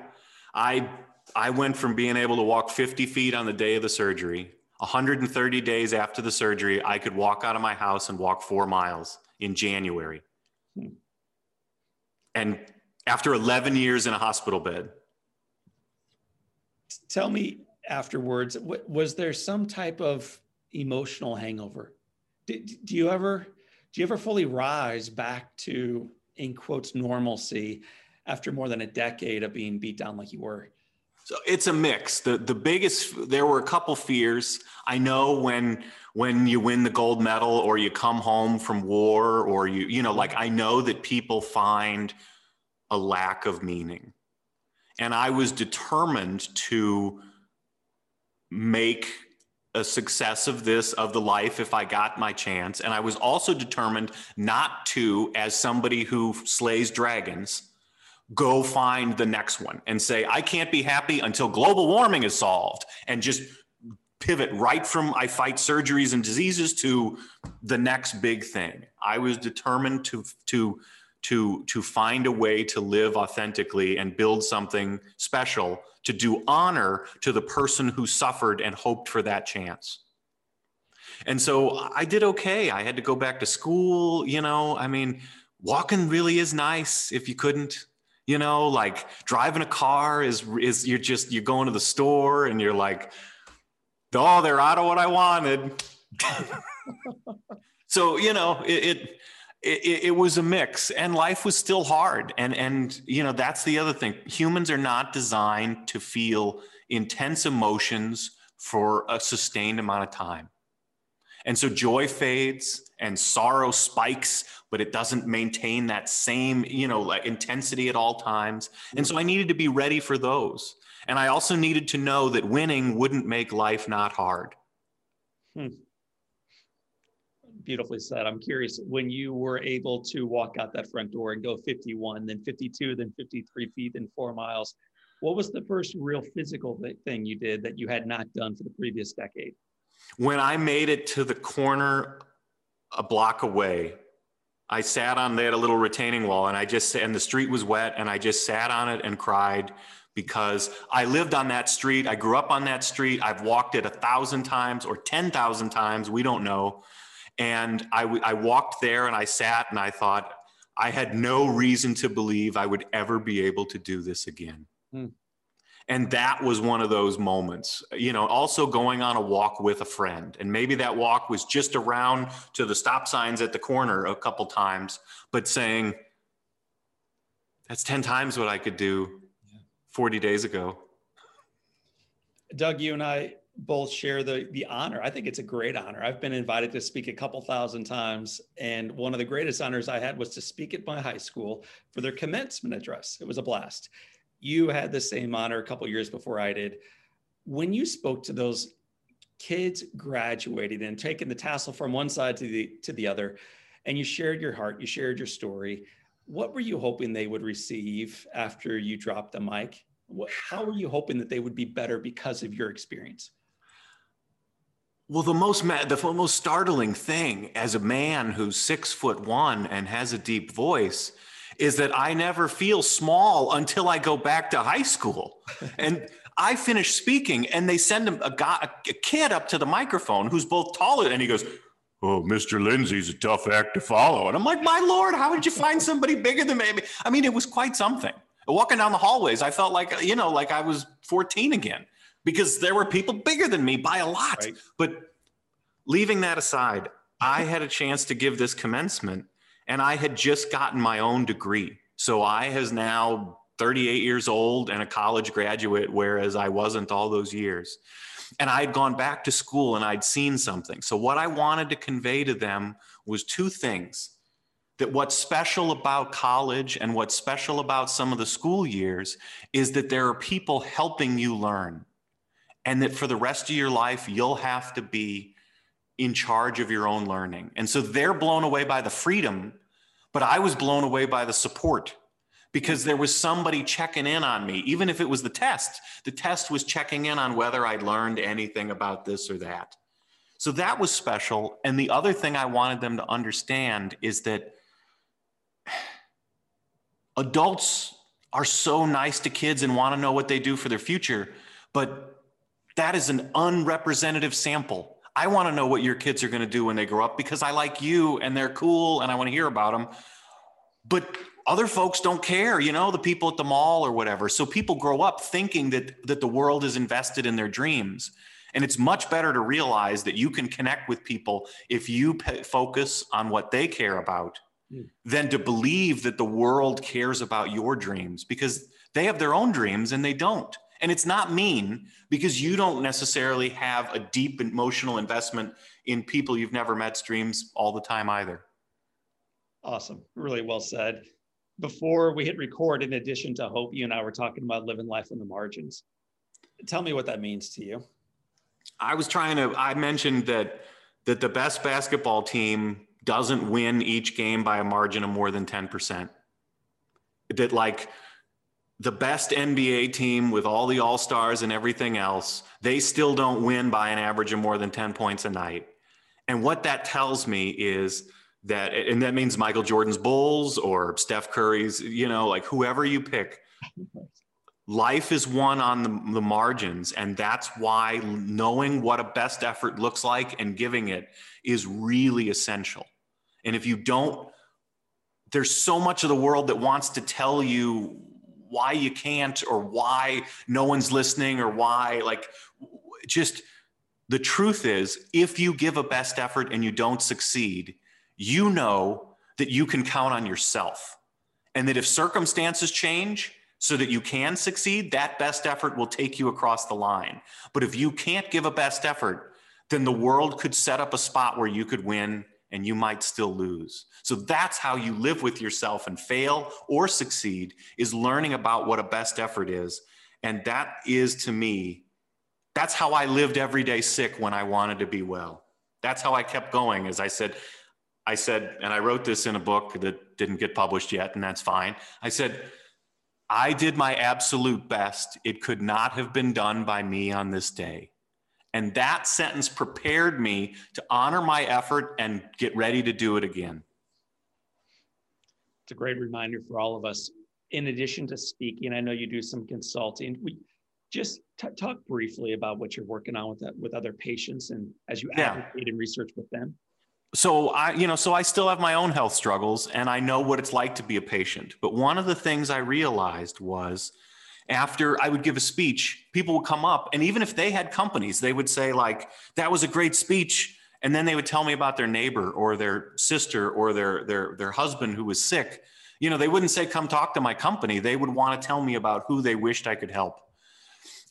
I, I went from being able to walk 50 feet on the day of the surgery. 130 days after the surgery, I could walk out of my house and walk four miles in January. Hmm. And after 11 years in a hospital bed, tell me afterwards, was there some type of emotional hangover? Do, do you ever do you ever fully rise back to in quotes normalcy after more than a decade of being beat down like you were? So it's a mix. The the biggest there were a couple fears. I know when when you win the gold medal or you come home from war or you you know like I know that people find a lack of meaning. And I was determined to make a success of this, of the life, if I got my chance. And I was also determined not to, as somebody who slays dragons, go find the next one and say, I can't be happy until global warming is solved and just pivot right from I fight surgeries and diseases to the next big thing. I was determined to, to, to to find a way to live authentically and build something special to do honor to the person who suffered and hoped for that chance. And so i did okay. I had to go back to school you know? I mean walking really is nice if you couldn't you know? Like driving a car is is you're just you're going to the store and you're like oh they're out of what i wanted. So you know it, it it, it, was a mix and life was still hard. And and you know that's the other thing. Humans are not designed to feel intense emotions for a sustained amount of time. And so joy fades and sorrow spikes but it doesn't maintain that same you know like intensity at all times. And so i needed to be ready for those. And i also needed to know that winning wouldn't make life not hard. Hmm beautifully said. I'm curious when you were able to walk out that front door and go 51, then 52, then 53 feet, then four miles. What was the first real physical thing you did that you had not done for the previous decade? When I made it to the corner a block away. I sat on, they had a little retaining wall and I just, and the street was wet and I just sat on it and cried because I lived on that street. I grew up on that street. I've walked it a thousand times or 10,000 times. We don't know. And I, I walked there and I sat and I thought, I had no reason to believe I would ever be able to do this again. Hmm. And that was one of those moments, you know, also going on a walk with a friend. And maybe that walk was just around to the stop signs at the corner a couple times, but saying, that's 10 times what I could do 40 days ago. Doug, you and I both share the the honor. I think it's a great honor. I've been invited to speak a couple thousand times, and one of the greatest honors I had was to speak at my high school for their commencement address. It was a blast. You had the same honor a couple years before I did. When you spoke to those kids graduating and taking the tassel from one side to the to the other, and you shared your heart, you shared your story. What were you hoping they would receive after you dropped the mic? How were you hoping that they would be better because of your experience? Well, the most the most startling thing as a man who's six foot one and has a deep voice is that I never feel small until I go back to high school, and I finish speaking, and they send him a guy, a kid up to the microphone who's both taller, and he goes, "Oh, Mr. Lindsay's a tough act to follow," and I'm like, "My lord, how did you find somebody bigger than me?" I mean, it was quite something. Walking down the hallways, I felt like you know, like I was 14 again because there were people bigger than me by a lot. Right. But leaving that aside, I had a chance to give this commencement and I had just gotten my own degree. So I was now 38 years old and a college graduate, whereas I wasn't all those years. And I had gone back to school and I'd seen something. So what I wanted to convey to them was two things that what's special about college and what's special about some of the school years is that there are people helping you learn and that for the rest of your life, you'll have to be in charge of your own learning. And so they're blown away by the freedom, but I was blown away by the support because there was somebody checking in on me, even if it was the test. The test was checking in on whether I'd learned anything about this or that. So that was special. And the other thing I wanted them to understand is that adults are so nice to kids and want to know what they do for their future, but that is an unrepresentative sample. I want to know what your kids are going to do when they grow up because I like you and they're cool and I want to hear about them. But other folks don't care, you know, the people at the mall or whatever. So people grow up thinking that that the world is invested in their dreams. And it's much better to realize that you can connect with people if you focus on what they care about mm. than to believe that the world cares about your dreams because they have their own dreams and they don't. And it's not mean because you don't necessarily have a deep emotional investment in people you've never met streams all the time either. Awesome. Really well said. Before we hit record, in addition to hope, you and I were talking about living life on the margins. Tell me what that means to you. I was trying to, I mentioned that that the best basketball team doesn't win each game by a margin of more than 10%. That like the best NBA team with all the all stars and everything else, they still don't win by an average of more than 10 points a night. And what that tells me is that, and that means Michael Jordan's Bulls or Steph Curry's, you know, like whoever you pick, life is won on the, the margins. And that's why knowing what a best effort looks like and giving it is really essential. And if you don't, there's so much of the world that wants to tell you why you can't or why no one's listening or why like just the truth is if you give a best effort and you don't succeed you know that you can count on yourself. And that if circumstances change so that you can succeed that best effort will take you across the line. But if you can't give a best effort then the world could set up a spot where you could win and you might still lose. So that's how you live with yourself and fail or succeed is learning about what a best effort is. And that is to me, that's how I lived every day sick when I wanted to be well. That's how I kept going. As I said, I said, and I wrote this in a book that didn't get published yet, and that's fine. I said, I did my absolute best. It could not have been done by me on this day. And that sentence prepared me to honor my effort and get ready to do it again. It's a great reminder for all of us. In addition to speaking, I know you do some consulting. We just t- talk briefly about what you're working on with that, with other patients and as you yeah. advocate and research with them. So I, you know, so I still have my own health struggles and I know what it's like to be a patient. But one of the things I realized was after I would give a speech, people would come up and even if they had companies, they would say like, that was a great speech. And then they would tell me about their neighbor or their sister or their, their, their husband who was sick. You know, they wouldn't say, come talk to my company. They would want to tell me about who they wished I could help.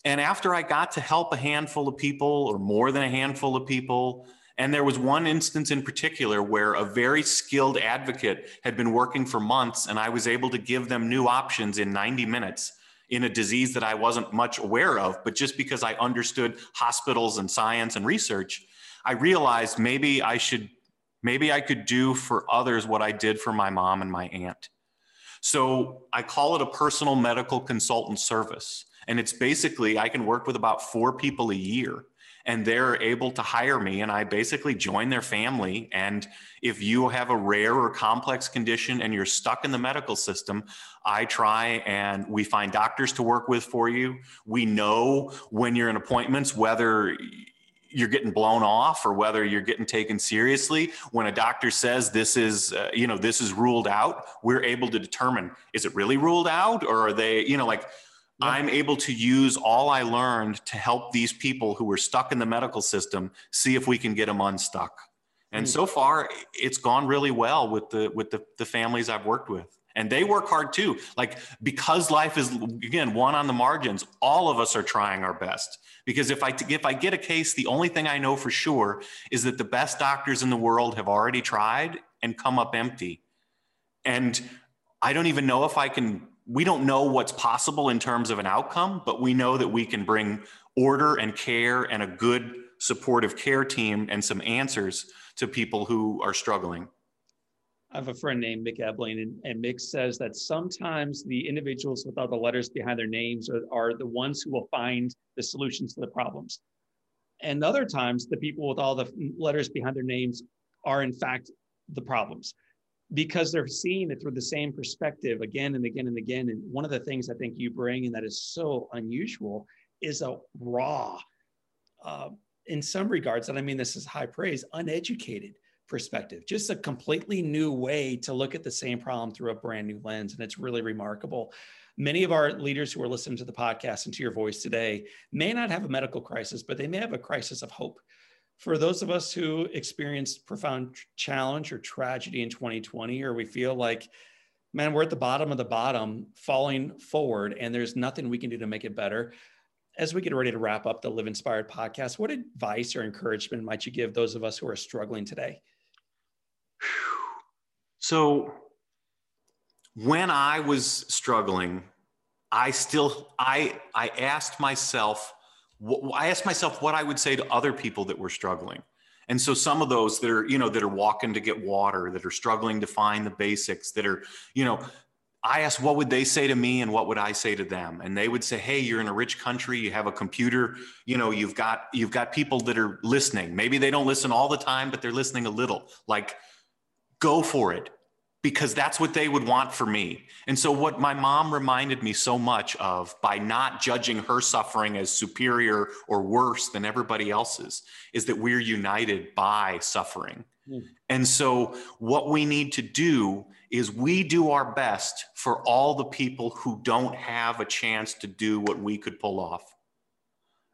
And after I got to help a handful of people or more than a handful of people, and there was one instance in particular where a very skilled advocate had been working for months, and I was able to give them new options in 90 minutes in a disease that I wasn't much aware of. But just because I understood hospitals and science and research, I realized maybe I should, maybe I could do for others what I did for my mom and my aunt. So I call it a personal medical consultant service. And it's basically, I can work with about four people a year and they're able to hire me and I basically join their family. And if you have a rare or complex condition and you're stuck in the medical system, I try and we find doctors to work with for you. We know when you're in appointments whether you're getting blown off or whether you're getting taken seriously when a doctor says this is uh, you know this is ruled out we're able to determine is it really ruled out or are they you know like I'm able to use all I learned to help these people who were stuck in the medical system see if we can get them unstuck. And mm. so far, it's gone really well with the with the, the families I've worked with. And they work hard too. Like because life is again one on the margins, all of us are trying our best. Because if I if I get a case, the only thing I know for sure is that the best doctors in the world have already tried and come up empty. And I don't even know if I can we don't know what's possible in terms of an outcome, but we know that we can bring order and care and a good supportive care team and some answers to people who are struggling. I have a friend named Mick Ebling, and, and Mick says that sometimes the individuals with all the letters behind their names are, are the ones who will find the solutions to the problems. And other times, the people with all the letters behind their names are, in fact, the problems because they're seeing it through the same perspective again and again and again. And one of the things I think you bring, and that is so unusual, is a raw, uh, in some regards, and I mean this is high praise, uneducated perspective, just a completely new way to look at the same problem through a brand new lens. And it's really remarkable. Many of our leaders who are listening to the podcast and to your voice today may not have a medical crisis, but they may have a crisis of hope for those of us who experienced profound challenge or tragedy in 2020, or we feel like, man, we're at the bottom of the bottom, falling forward, and there's nothing we can do to make it better. As we get ready to wrap up the Live Inspired podcast, what advice or encouragement might you give those of us who are struggling today? So, when I was struggling, I still I I asked myself I asked myself what I would say to other people that were struggling. And so some of those that are, you know, that are walking to get water, that are struggling to find the basics, that are, you know, I asked what would they say to me and what would I say to them? And they would say, "Hey, you're in a rich country, you have a computer, you know, you've got you've got people that are listening. Maybe they don't listen all the time, but they're listening a little. Like go for it because that's what they would want for me. And so, what my mom reminded me so much of by not judging her suffering as superior or worse than everybody else's is that we're united by suffering. Mm. And so, what we need to do is we do our best for all the people who don't have a chance to do what we could pull off.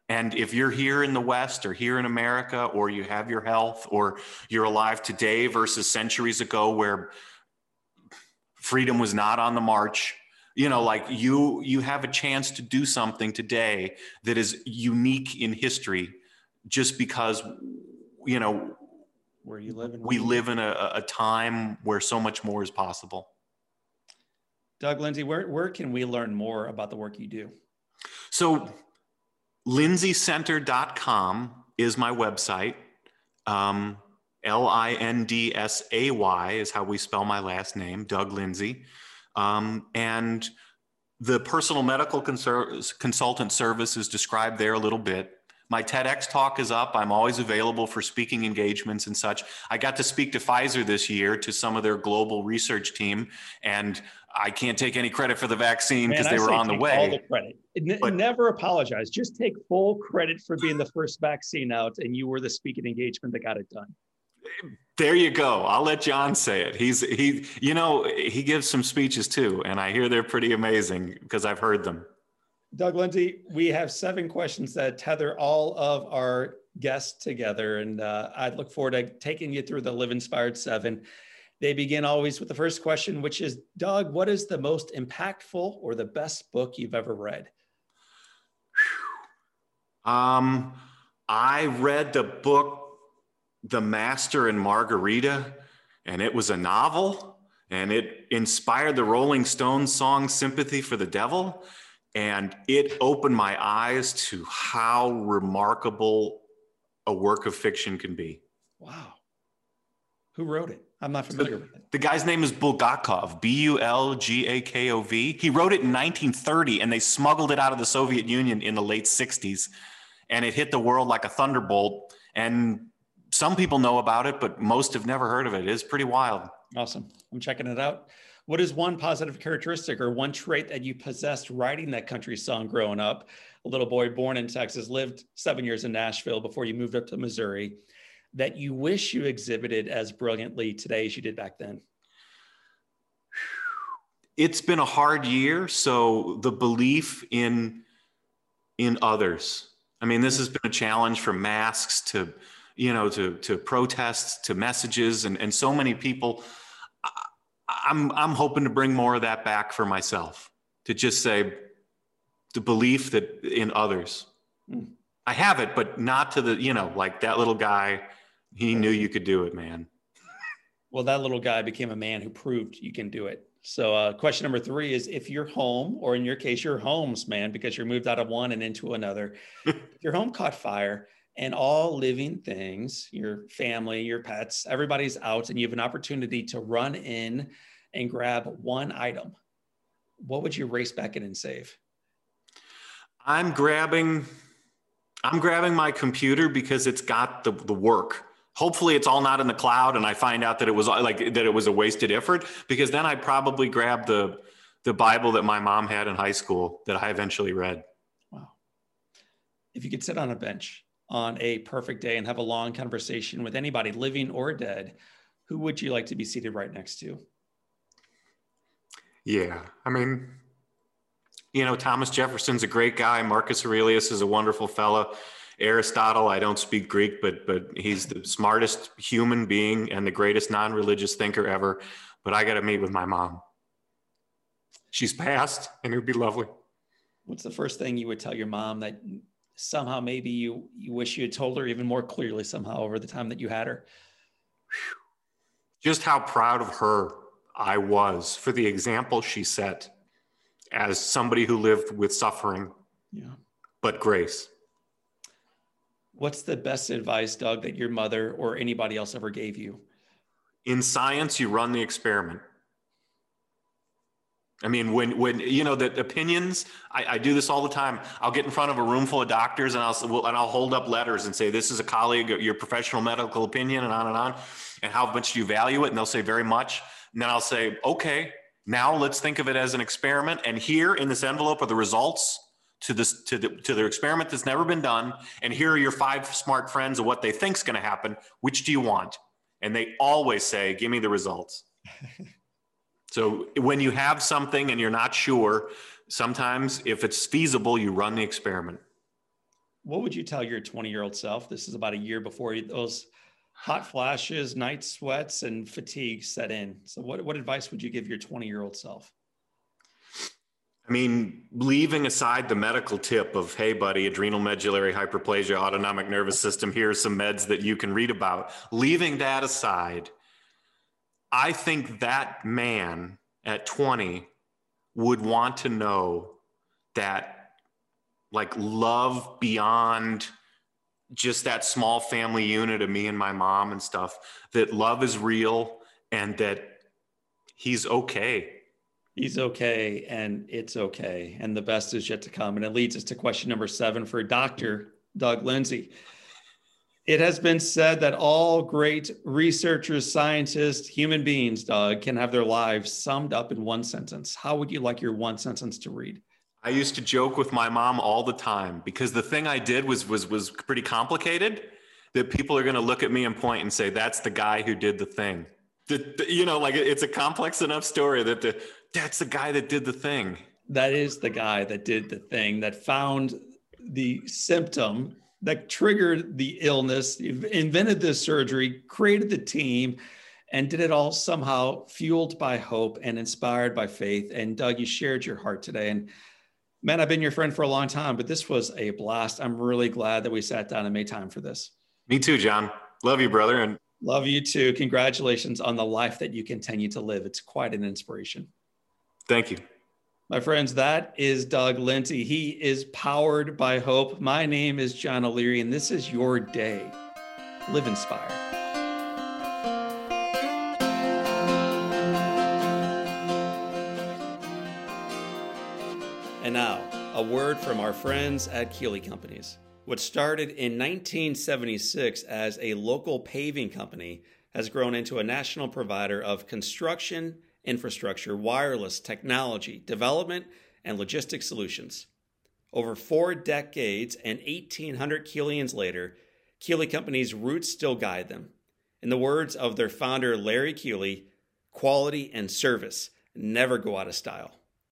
And if you're here in the West or here in America, or you have your health, or you're alive today versus centuries ago, where freedom was not on the march. You know like you you have a chance to do something today that is unique in history just because you know where you live in we live in a, a time where so much more is possible. Doug lindsay where, where can we learn more about the work you do? So lindsayscenter.com is my website. Um, L I N D S A Y is how we spell my last name, Doug Lindsay. Um, and the personal medical consultant service is described there a little bit. My TEDx talk is up. I'm always available for speaking engagements and such. I got to speak to Pfizer this year to some of their global research team, and I can't take any credit for the vaccine because they were on the way. All the credit. But, never apologize. Just take full credit for being the first vaccine out, and you were the speaking engagement that got it done. There you go. I'll let John say it. He's he. You know, he gives some speeches too, and I hear they're pretty amazing because I've heard them. Doug Lindsay, we have seven questions that tether all of our guests together. And uh, I look forward to taking you through the Live Inspired Seven. They begin always with the first question, which is Doug, what is the most impactful or the best book you've ever read? Um, I read the book The Master and Margarita, and it was a novel, and it inspired the Rolling Stones song Sympathy for the Devil and it opened my eyes to how remarkable a work of fiction can be. Wow. Who wrote it? I'm not familiar with it. The guy's name is Bulgakov, B U L G A K O V. He wrote it in 1930 and they smuggled it out of the Soviet Union in the late 60s and it hit the world like a thunderbolt. And some people know about it, but most have never heard of it. It is pretty wild. Awesome. I'm checking it out. What is one positive characteristic or one trait that you possessed writing that country song growing up? A little boy born in Texas, lived seven years in Nashville before you moved up to Missouri, that you wish you exhibited as brilliantly today as you did back then? It's been a hard year. So the belief in in others. I mean, this mm-hmm. has been a challenge from masks to, you know, to to protests to messages and, and so many people I'm I'm hoping to bring more of that back for myself to just say the belief that in others. Mm. I have it, but not to the, you know, like that little guy, he knew you could do it, man. Well, that little guy became a man who proved you can do it. So, uh, question number three is if you're home, or in your case, your homes, man, because you're moved out of one and into another, if your home caught fire and all living things, your family, your pets, everybody's out, and you have an opportunity to run in and grab one item, what would you race back in and save? I'm grabbing I'm grabbing my computer because it's got the, the work. Hopefully it's all not in the cloud and I find out that it was like that it was a wasted effort because then I probably grab the the Bible that my mom had in high school that I eventually read. Wow. If you could sit on a bench on a perfect day and have a long conversation with anybody living or dead, who would you like to be seated right next to? Yeah. I mean, you know, Thomas Jefferson's a great guy. Marcus Aurelius is a wonderful fellow. Aristotle, I don't speak Greek, but but he's the smartest human being and the greatest non-religious thinker ever. But I got to meet with my mom. She's passed, and it would be lovely. What's the first thing you would tell your mom that somehow maybe you you wish you had told her even more clearly somehow over the time that you had her? Just how proud of her I was for the example she set as somebody who lived with suffering, yeah. but grace. What's the best advice, Doug, that your mother or anybody else ever gave you? In science, you run the experiment. I mean, when when you know the opinions, I, I, do this all the time. I'll get in front of a room full of doctors, and I'll and I'll hold up letters and say, "This is a colleague, uh, your professional medical opinion," and on and on. And how much do you value it? And they'll say very much. And then I'll say, okay, now let's think of it as an experiment. And here in this envelope are the results to this to the to their experiment that's never been done. And here are your five smart friends of what they think's going to happen. Which do you want? And they always say, give me the results. so when you have something and you're not sure, sometimes if it's feasible, you run the experiment. What would you tell your 20 year old self? This is about a year before those hot flashes, night sweats, and fatigue set in. So, what, what advice would you give your 20 year old self? I mean, leaving aside the medical tip of, hey, buddy, adrenal medullary hyperplasia, autonomic nervous system, here are some meds that you can read about. Leaving that aside, I think that man at 20 would want to know that, like, love beyond just that small family unit of me and my mom and stuff that love is real and that he's okay. He's okay and it's okay. And the best is yet to come. And it leads us to question number seven for dr Doug Lindsay. It has been said that all great researchers, scientists, human beings, Doug, can have their lives summed up in one sentence. How would you like your one sentence to read? I used to joke with my mom all the time because the thing I did was was was pretty complicated. That people are going to look at me and point and say, "That's the guy who did the thing." The, the, you know, like it's a complex enough story that the that's the guy that did the thing. That is the guy that did the thing that found the symptom that triggered the illness, invented this surgery, created the team, and did it all somehow fueled by hope and inspired by faith. And Doug, you shared your heart today. And man, I've been your friend for a long time, but this was a blast. I'm really glad that we sat down and made time for this. Me too, John. Love you, brother. And love you too. Congratulations on the life that you continue to live. It's quite an inspiration. Thank you. My friends, that is Doug Lindsay. He is powered by hope. My name is John O'Leary, and this is your day. Live inspired. And now, a word from our friends at Keeley Companies. What started in 1976 as a local paving company has grown into a national provider of construction infrastructure, wireless, technology, development, and logistics solutions. Over four decades and 1,800 Keelians later, Keeley Company's roots still guide them. In the words of their founder, Larry Keeley, quality and service never go out of style.